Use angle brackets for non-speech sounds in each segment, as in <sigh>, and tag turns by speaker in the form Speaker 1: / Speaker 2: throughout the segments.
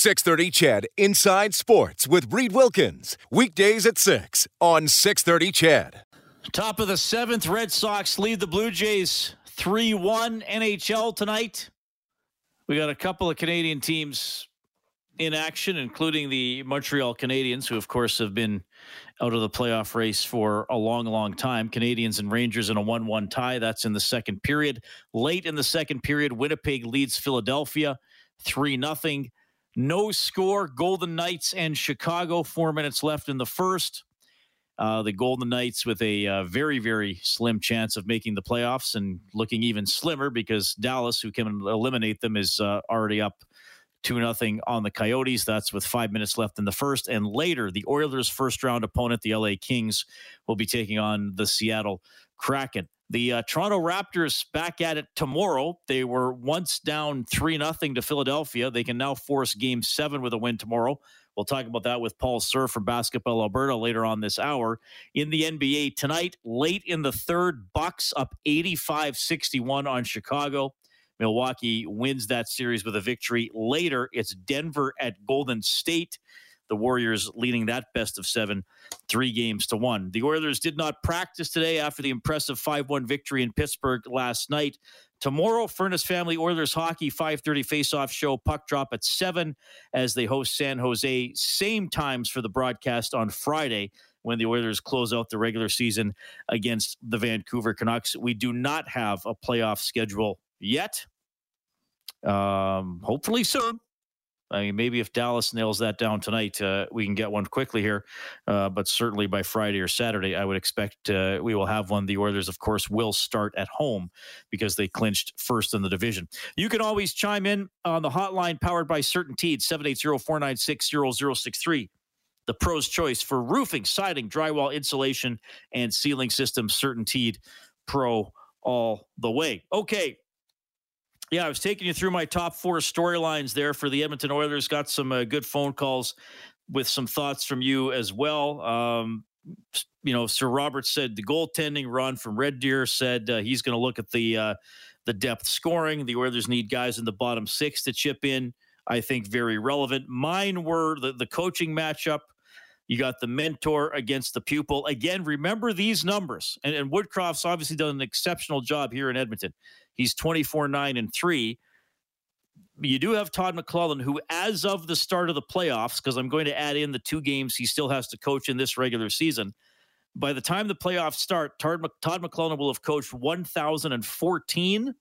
Speaker 1: 630 CHED Inside Sports with Reid Wilkins. Weekdays at 6 on 630 CHED.
Speaker 2: Top of the seventh, Red Sox lead the Blue Jays 3 1 NHL tonight. We got a couple of Canadian teams in action, including the Montreal Canadiens, who, of course, have been out of the playoff race for a long, long time. Canadians and Rangers in a 1 1 tie. That's in the second period. Late in the second period, Winnipeg leads Philadelphia 3 0. No score. Golden Knights and Chicago. Four minutes left in the first. Uh, the Golden Knights with a uh, very, very slim chance of making the playoffs and looking even slimmer because Dallas, who can eliminate them, is uh, already up 2 nothing on the Coyotes. That's with five minutes left in the first. And later, the Oilers' first round opponent, the LA Kings, will be taking on the Seattle Kraken. The uh, Toronto Raptors back at it tomorrow. They were once down 3 0 to Philadelphia. They can now force game seven with a win tomorrow. We'll talk about that with Paul Sir from Basketball Alberta later on this hour. In the NBA tonight, late in the third, Bucks up 85 61 on Chicago. Milwaukee wins that series with a victory. Later, it's Denver at Golden State the Warriors leading that best of seven, three games to one. The Oilers did not practice today after the impressive 5 1 victory in Pittsburgh last night. Tomorrow, Furnace Family Oilers Hockey 5:30 face-off show puck drop at 7 as they host San Jose. Same times for the broadcast on Friday when the Oilers close out the regular season against the Vancouver Canucks. We do not have a playoff schedule yet. Um, hopefully soon. I mean, maybe if Dallas nails that down tonight, uh, we can get one quickly here. Uh, but certainly by Friday or Saturday, I would expect uh, we will have one. The Oilers, of course, will start at home because they clinched first in the division. You can always chime in on the hotline powered by CertainTeed, 780-496-0063. The pro's choice for roofing, siding, drywall, insulation, and ceiling systems. CertainTeed Pro all the way. Okay, yeah, I was taking you through my top four storylines there for the Edmonton Oilers. Got some uh, good phone calls with some thoughts from you as well. Um, you know, Sir Robert said the goaltending. Ron from Red Deer said uh, he's going to look at the uh, the depth scoring. The Oilers need guys in the bottom six to chip in. I think very relevant. Mine were the, the coaching matchup. You got the mentor against the pupil. Again, remember these numbers. And, and Woodcroft's obviously done an exceptional job here in Edmonton. He's 24 9 and 3. You do have Todd McLellan, who, as of the start of the playoffs, because I'm going to add in the two games he still has to coach in this regular season. By the time the playoffs start, Todd, McLellan will have coached 1,014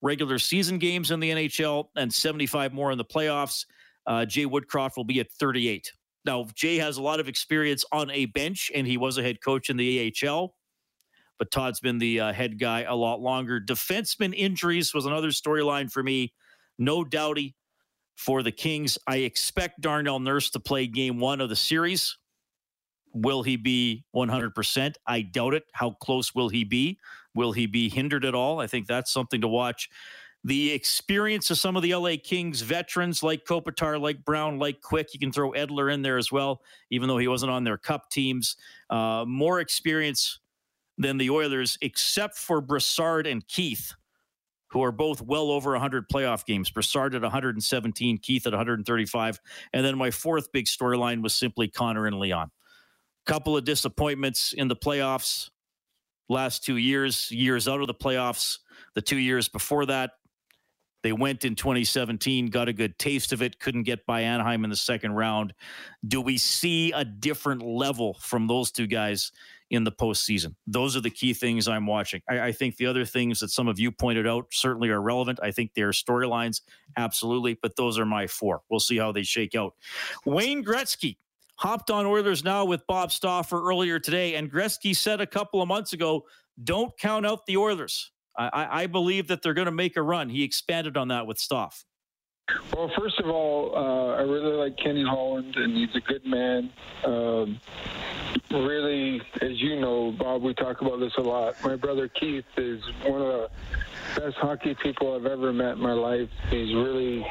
Speaker 2: regular season games in the NHL and 75 more in the playoffs. Uh, Jay Woodcroft will be at 38. Now, Jay has a lot of experience on a bench, and he was a head coach in the AHL but Todd's been the uh, head guy a lot longer. Defenseman injuries was another storyline for me. No Doughty for the Kings. I expect Darnell Nurse to play game one of the series. Will he be 100%? I doubt it. How close will he be? Will he be hindered at all? I think that's something to watch. The experience of some of the LA Kings veterans like Kopitar, like Brown, like Quick. You can throw Edler in there as well, even though he wasn't on their cup teams. Uh, more experience than the Oilers, except for Brassard and Keith, who are both well over 100 playoff games. Brassard at 117, Keith at 135. And then my fourth big storyline was simply Connor and Leon. Couple of disappointments in the playoffs last two years, years out of the playoffs. The two years before that, they went in 2017, got a good taste of it, couldn't get by Anaheim in the second round. Do we see a different level from those two guys in the postseason. Those are the key things I'm watching. I, I, think the other things that some of you pointed out certainly are relevant. I think they're storylines, absolutely, but those are my four. We'll see how they shake out. Wayne Gretzky hopped on Oilers now with Bob Stauffer earlier today, and Gretzky said a couple of months ago, "Don't count out the Oilers." I, I believe that they're going to make a run. He expanded on that with Staff.
Speaker 3: Well, first of all, uh, I really like Kenny Holland, and he's a good man. Um, really, as you know, Bob, we talk about this a lot. My brother Keith is one of the best hockey people I've ever met in my life. He's really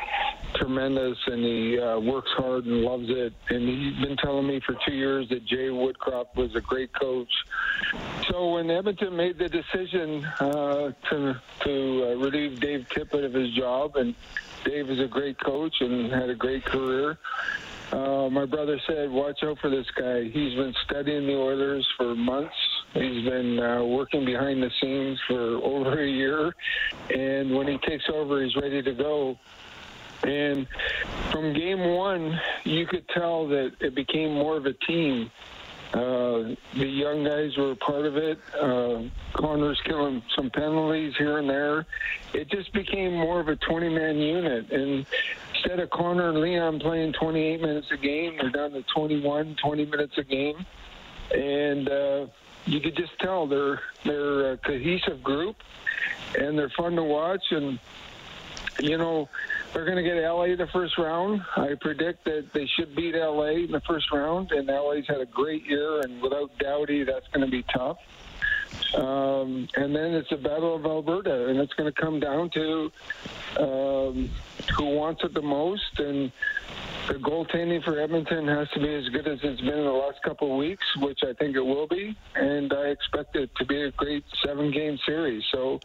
Speaker 3: tremendous, and he uh, works hard and loves it. And he's been telling me for two years that Jay Woodcroft was a great coach. So when Edmonton made the decision uh, to to uh, relieve Dave Tippett of his job and Dave is a great coach and had a great career. Uh, my brother said, "Watch out for this guy. He's been studying the Oilers for months. He's been uh, working behind the scenes for <laughs> over a year, and when he takes over, he's ready to go." And from game one, you could tell that it became more of a team. Uh, the young guys were a part of it. Uh, Connor's killing some penalties here and there. It just became more of a 20 man unit. And instead of Connor and Leon playing 28 minutes a game, they're down to 21, 20 minutes a game. And uh, you could just tell they're, they're a cohesive group and they're fun to watch. And, you know, they're going to get LA the first round. I predict that they should beat LA in the first round, and LA's had a great year, and without Doughty, that's going to be tough. Um, and then it's a battle of Alberta, and it's going to come down to um, who wants it the most. And the goaltending for Edmonton has to be as good as it's been in the last couple of weeks, which I think it will be. And I expect it to be a great seven game series. So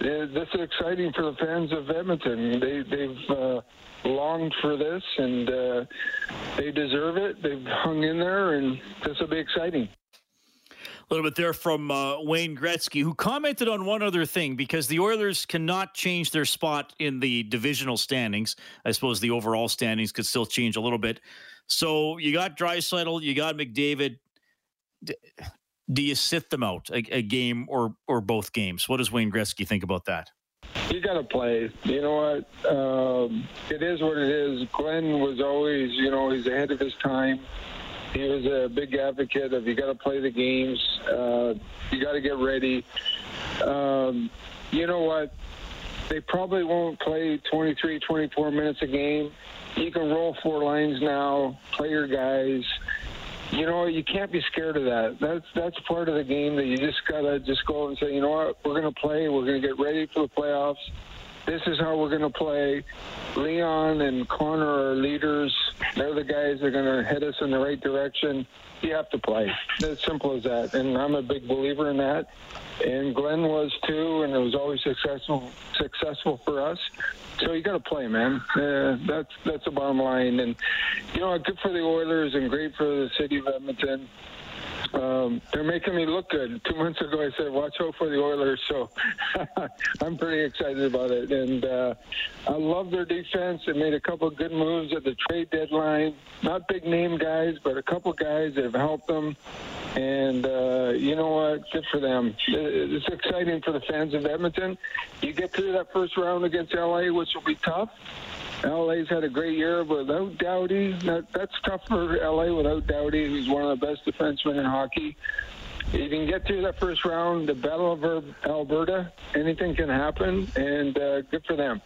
Speaker 3: this is exciting for the fans of Edmonton. They, they've uh, longed for this, and uh, they deserve it. They've hung in there, and this will be exciting.
Speaker 2: A little bit there from uh, Wayne Gretzky, who commented on one other thing because the Oilers cannot change their spot in the divisional standings. I suppose the overall standings could still change a little bit. So you got Draisaitl, you got McDavid do you sit them out a, a, game or or both games? What does Wayne Gretzky think about that?
Speaker 3: You got to play. You know what? Um, it is what it is. Glenn was always, you know, he's ahead of his time. He was a big advocate of you got to play the games. Uh, you got to get ready. Um, you know what? They probably won't play 23, 24 minutes a game. You can roll four lines now, play your guys you know, you can't be scared of that. That's that's part of the game that you just gotta just go and say, you know what, we're gonna play. We're gonna get ready for the playoffs. This is how we're gonna play. Leon and Connor are leaders. They're the guys that are gonna head us in the right direction. You have to play. As simple as that. And I'm a big believer in that. And Glenn was too, and it was always successful successful for us. So you got to play, man. Uh, that's that's the bottom line. And you know, good for the Oilers and great for the city of Edmonton. Um, they're making me look good. Two months ago, I said, "Watch out for the Oilers," so <laughs> I'm pretty excited about it. And uh, I love their defense. They made a couple of good moves at the trade deadline. Not big name guys, but a couple guys that have helped them. And uh, you know what? Good for them. It's exciting for the fans of Edmonton. You get through that first round against LA, which will be tough. LA's had a great year, but without Doughty, that, that's tough for LA without Doughty, who's one of the best defensemen in hockey. You can get through that first round, the Battle of Alberta, anything can happen, and uh, good for them.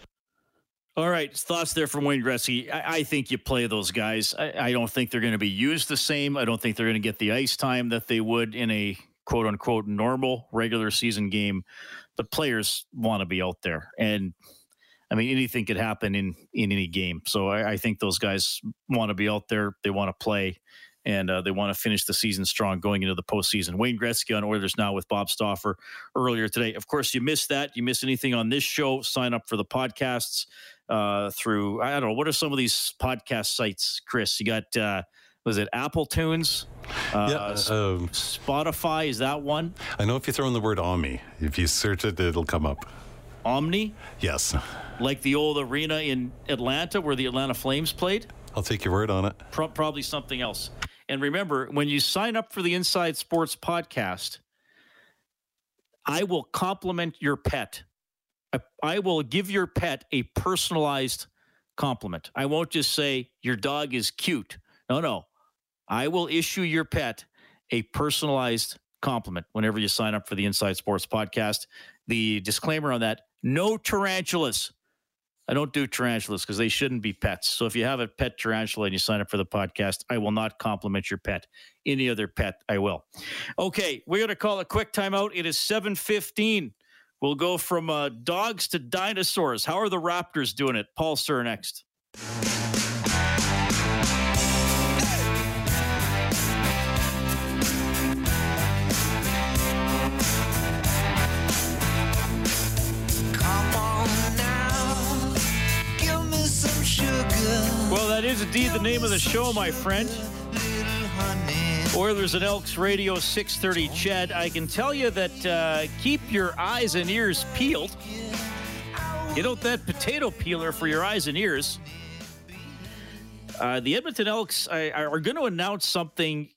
Speaker 2: All right, thoughts there from Wayne Gretzky. I, I think you play those guys. I, I don't think they're going to be used the same. I don't think they're going to get the ice time that they would in a quote unquote normal regular season game. But players want to be out there, and I mean, anything could happen in in any game. So I, I think those guys want to be out there. They want to play, and uh, they want to finish the season strong going into the postseason. Wayne Gretzky on Oilers now with Bob Stauffer earlier today. Of course, you missed that. You missed anything on this show? Sign up for the podcasts uh, through I don't know what are some of these podcast sites, Chris. You got. Uh, was it Apple Tunes? Uh, yeah, um, Spotify is that one?
Speaker 4: I know if you throw in the word Omni, if you search it, it'll come up.
Speaker 2: Omni?
Speaker 4: Yes.
Speaker 2: Like the old arena in Atlanta where the Atlanta Flames played?
Speaker 4: I'll take your word on it.
Speaker 2: Pro- probably something else. And remember, when you sign up for the Inside Sports podcast, I will compliment your pet. I, I will give your pet a personalized compliment. I won't just say your dog is cute. No, no. I will issue your pet a personalized compliment whenever you sign up for the Inside Sports podcast. The disclaimer on that no tarantulas. I don't do tarantulas because they shouldn't be pets. So if you have a pet tarantula and you sign up for the podcast, I will not compliment your pet. Any other pet, I will. Okay, we're going to call a quick timeout. It is 715. We'll go from uh, dogs to dinosaurs. How are the Raptors doing it? Paul Sir next. Be the name of the show, my friend. Oilers and Elks Radio 630 Ched. I can tell you that uh, keep your eyes and ears peeled. Get out that potato peeler for your eyes and ears. Uh, the Edmonton Elks I, are going to announce something,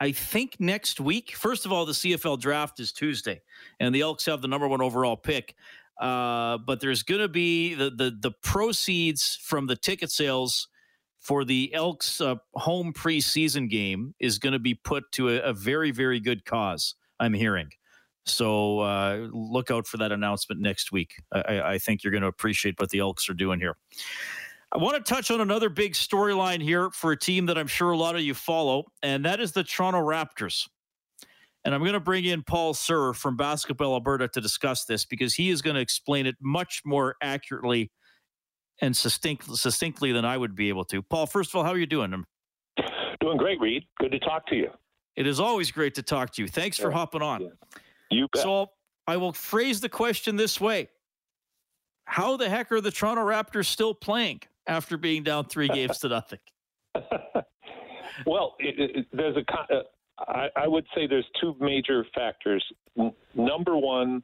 Speaker 2: I think, next week. First of all, the CFL draft is Tuesday, and the Elks have the number one overall pick. Uh, but there's going to be the, the the proceeds from the ticket sales for the Elks uh, home preseason game is going to be put to a, a, very very good cause. I'm hearing. So uh, look out for that announcement next week. I, I think you're going to appreciate what the Elks are doing here. I want to touch on another big storyline here for a team that I'm sure a lot of you follow, and that is the Toronto Raptors. And I'm going to bring in Paul Sir from Basketball Alberta to discuss this because he is going to explain it much more accurately and succinct, succinctly than I would be able to. Paul, first of all, how are you doing?
Speaker 5: Doing great, Reid. Good to talk to you.
Speaker 2: It is always great to talk to you. Thanks for hopping on. Yeah.
Speaker 5: You bet.
Speaker 2: So I will phrase the question this way How the heck are the Toronto Raptors still playing after being down three <laughs> games to nothing?
Speaker 5: well, it, it, there's a. Uh, I, I would say there's two major factors. N- number one,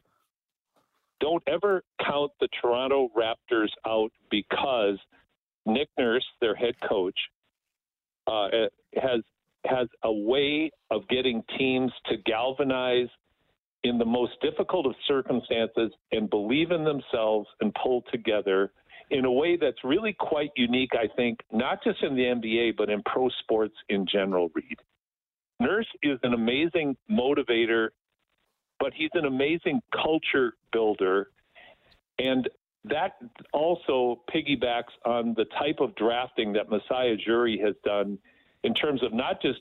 Speaker 5: don't ever count the Toronto Raptors out because Nick Nurse, their head coach, uh, eh, has has a way of getting teams to galvanize in the most difficult of circumstances and believe in themselves and pull together in a way that's really quite unique, I think, not just in the NBA, but in pro sports in general, Reid. Nurse is an amazing motivator, but he's an amazing culture builder. And that also piggybacks on the type of drafting that Masai Ujiri has done in terms of not just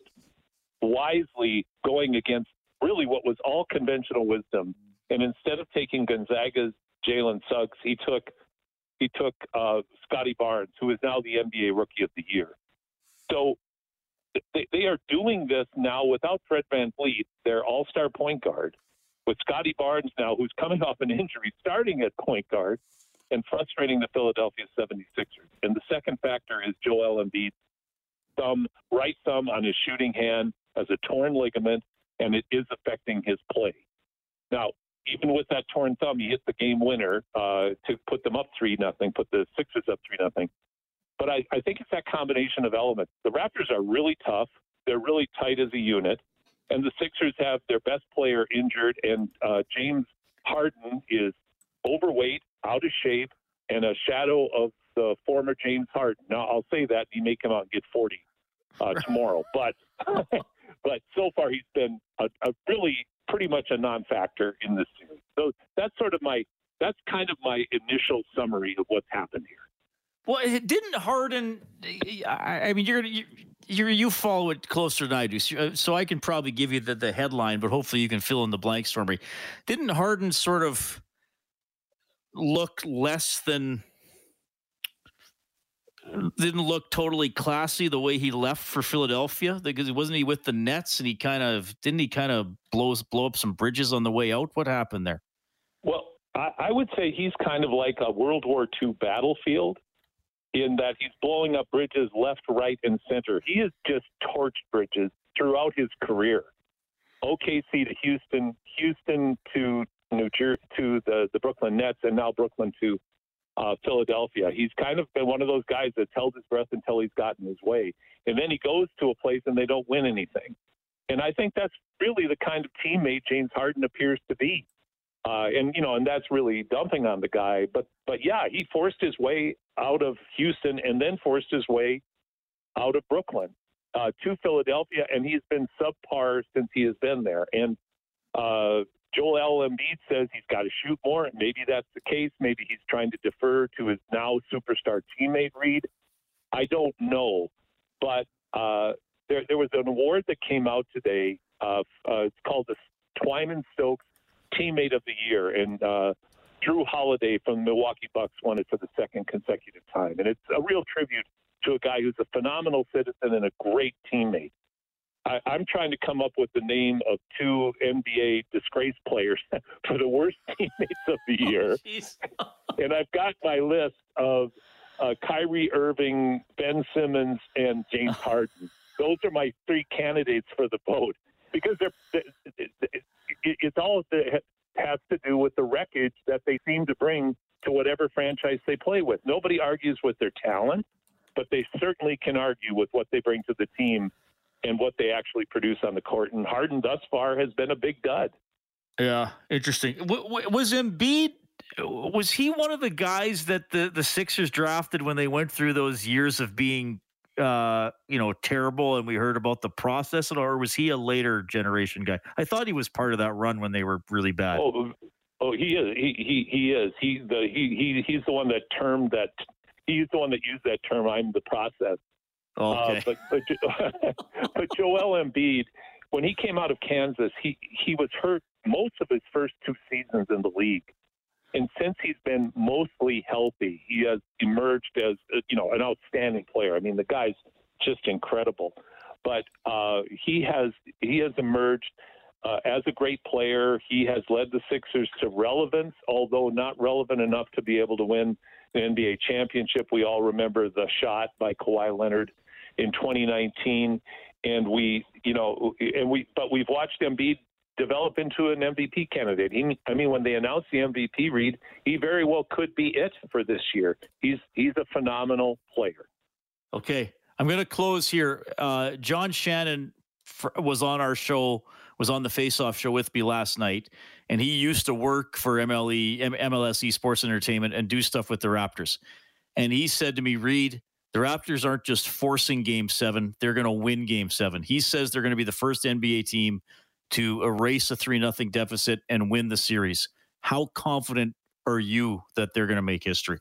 Speaker 5: wisely going against really what was all conventional wisdom. And instead of taking Gonzaga's Jalen Suggs, he took he took uh, Scottie Barnes, who is now the NBA Rookie of the Year. So they, they are doing this now without Fred VanVleet, their all-star point guard, with Scottie Barnes now, who's coming off an injury, starting at point guard and frustrating the Philadelphia 76ers. And the second factor is Joel Embiid's thumb, right thumb on his shooting hand has a torn ligament and it is affecting his play. Now, even with that torn thumb, he hit the game winner uh, to put them up three nothing, put the Sixers up three nothing. But I, I think it's that combination of elements. The Raptors are really tough. They're really tight as a unit, and the Sixers have their best player injured, and uh, James Harden is overweight, out of shape, and a shadow of the former James Harden. Now I'll say that he may come out and get 40 uh, tomorrow, but <laughs> but so far he's been a, a really pretty much a non-factor in this series. So that's sort of my that's kind of my initial summary of what's happened here.
Speaker 2: Well, it didn't Harden. Uh, I mean, you're you you follow it closer than I do, so, uh, so I can probably give you the, the headline, but hopefully you can fill in the blanks for me. Didn't Harden sort of look less than didn't look totally classy the way he left for Philadelphia because wasn't he with the Nets and he kind of didn't he kind of blows blow up some bridges on the way out? What happened there?
Speaker 5: Well, I, I would say he's kind of like a World War II battlefield in that he's blowing up bridges left, right, and center. He has just torched bridges throughout his career. OKC to Houston, Houston to New Jersey to the the Brooklyn Nets, and now Brooklyn to uh, Philadelphia. He's kind of been one of those guys that's held his breath until he's gotten his way, and then he goes to a place and they don't win anything. And I think that's really the kind of teammate James Harden appears to be. Uh, and you know, and that's really dumping on the guy. But but yeah, he forced his way out of Houston and then forced his way out of Brooklyn uh, to Philadelphia, and he's been subpar since he has been there. And uh, Joel Embiid says he's got to shoot more. And maybe that's the case. Maybe he's trying to defer to his now superstar teammate Reid. I don't know, but uh, there there was an award that came out today. Uh, uh, it's called the Twyman Stokes Teammate of the Year, and uh, Jrue Holiday from the Milwaukee Bucks won it for the second consecutive time, and it's a real tribute to a guy who's a phenomenal citizen and a great teammate. I, I'm trying to come up with the name of two NBA disgrace players <laughs> for the worst <laughs> teammates of the year. Oh, <laughs> and I've got my list of uh, Kyrie Irving, Ben Simmons, and James Harden. Those are my three candidates for the vote because they're, it's all that has to do with the wreckage that they seem to bring to whatever franchise they play with. Nobody argues with their talent, but they certainly can argue with what they bring to the team and what they actually produce on the court. And Harden thus far has been a big dud.
Speaker 2: Yeah, interesting. W- w- was Embiid was he one of the guys that the the Sixers drafted when they went through those years of being uh, you know, terrible and we heard about the process or was he a later generation guy? I thought he was part of that run when they were really bad.
Speaker 5: Oh, oh he is. He he he is. He the he he he's the one that termed that he's the one that used that term I'm the process.
Speaker 2: Okay. Uh,
Speaker 5: but but <laughs> but Joel Embiid when he came out of Kansas, he he was hurt most of his first two seasons in the league. And since he's been mostly healthy, he has emerged as uh, you know an outstanding player. I mean, the guy's just incredible. But uh, he has he has emerged uh, as a great player. He has led the Sixers to relevance, although not relevant enough to be able to win the NBA championship. We all remember the shot by Kawhi Leonard in 2019, and we, you know, and we, but we've watched Embiid develop into an MVP candidate. He, I mean, when they announced the MVP, Reid, he very well could be it for this year. He's he's a phenomenal player.
Speaker 2: Okay, I'm going to close here. Uh, John Shannon was on our show, was on the Face Off show with me last night, and he used to work for MLE, MLS Sports Entertainment and do stuff with the Raptors. And he said to me, Reid, the Raptors aren't just forcing Game Seven; they're going to win Game Seven. He says they're going to be the first NBA team to erase a 3 nothing deficit and win the series. How confident are you that they're going to make history?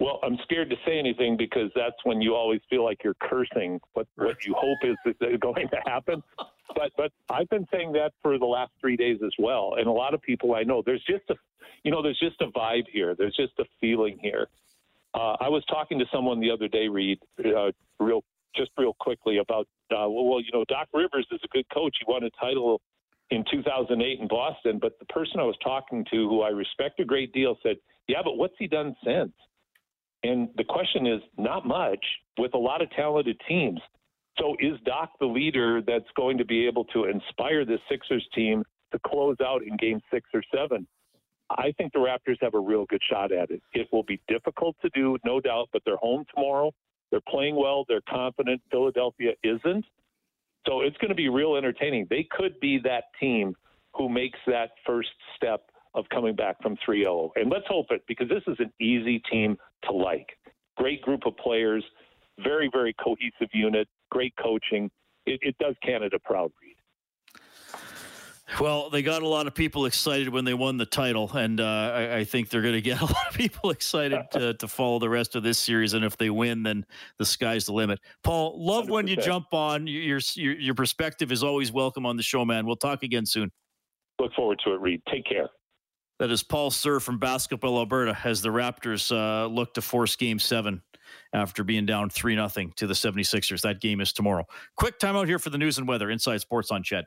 Speaker 5: Well, I'm scared to say anything because that's when you always feel like you're cursing what, what you hope is going to happen. <laughs> But but I've been saying that for the last three days as well, and a lot of people I know. There's just a, you know, there's just a vibe here. There's just a feeling here. Uh, I was talking to someone the other day, Reid, uh, real just real quickly about uh, well, you know, Doc Rivers is a good coach. He won a title in 2008 in Boston, but the person I was talking to, who I respect a great deal, said, "Yeah, but what's he done since?" And the question is, not much with a lot of talented teams. So is Doc the leader that's going to be able to inspire the Sixers team to close out in game six or seven? I think the Raptors have a real good shot at it. It will be difficult to do, no doubt, but they're home tomorrow. They're playing well. They're confident. Philadelphia isn't. So it's going to be real entertaining. They could be that team who makes that first step of coming back from 3 0. And let's hope it because this is an easy team to like. Great group of players, very, very cohesive unit, great coaching. It, it does Canada proud.
Speaker 2: Well, they got a lot of people excited when they won the title, and uh, I, I, think they're going to get a <laughs> lot of people excited to, to, follow the rest of this series. And if they win, then the sky's the limit. Paul, love 100%. when you jump on. Your, your your perspective is always welcome on the show, man. We'll talk again soon.
Speaker 5: Look forward to it, Reid. Take care.
Speaker 2: That is Paul Sir from Basketball Alberta as the Raptors uh, look to force Game Seven after being down three nothing to the 76ers. That game is tomorrow. Quick timeout here for the news and weather. Inside Sports on CHED.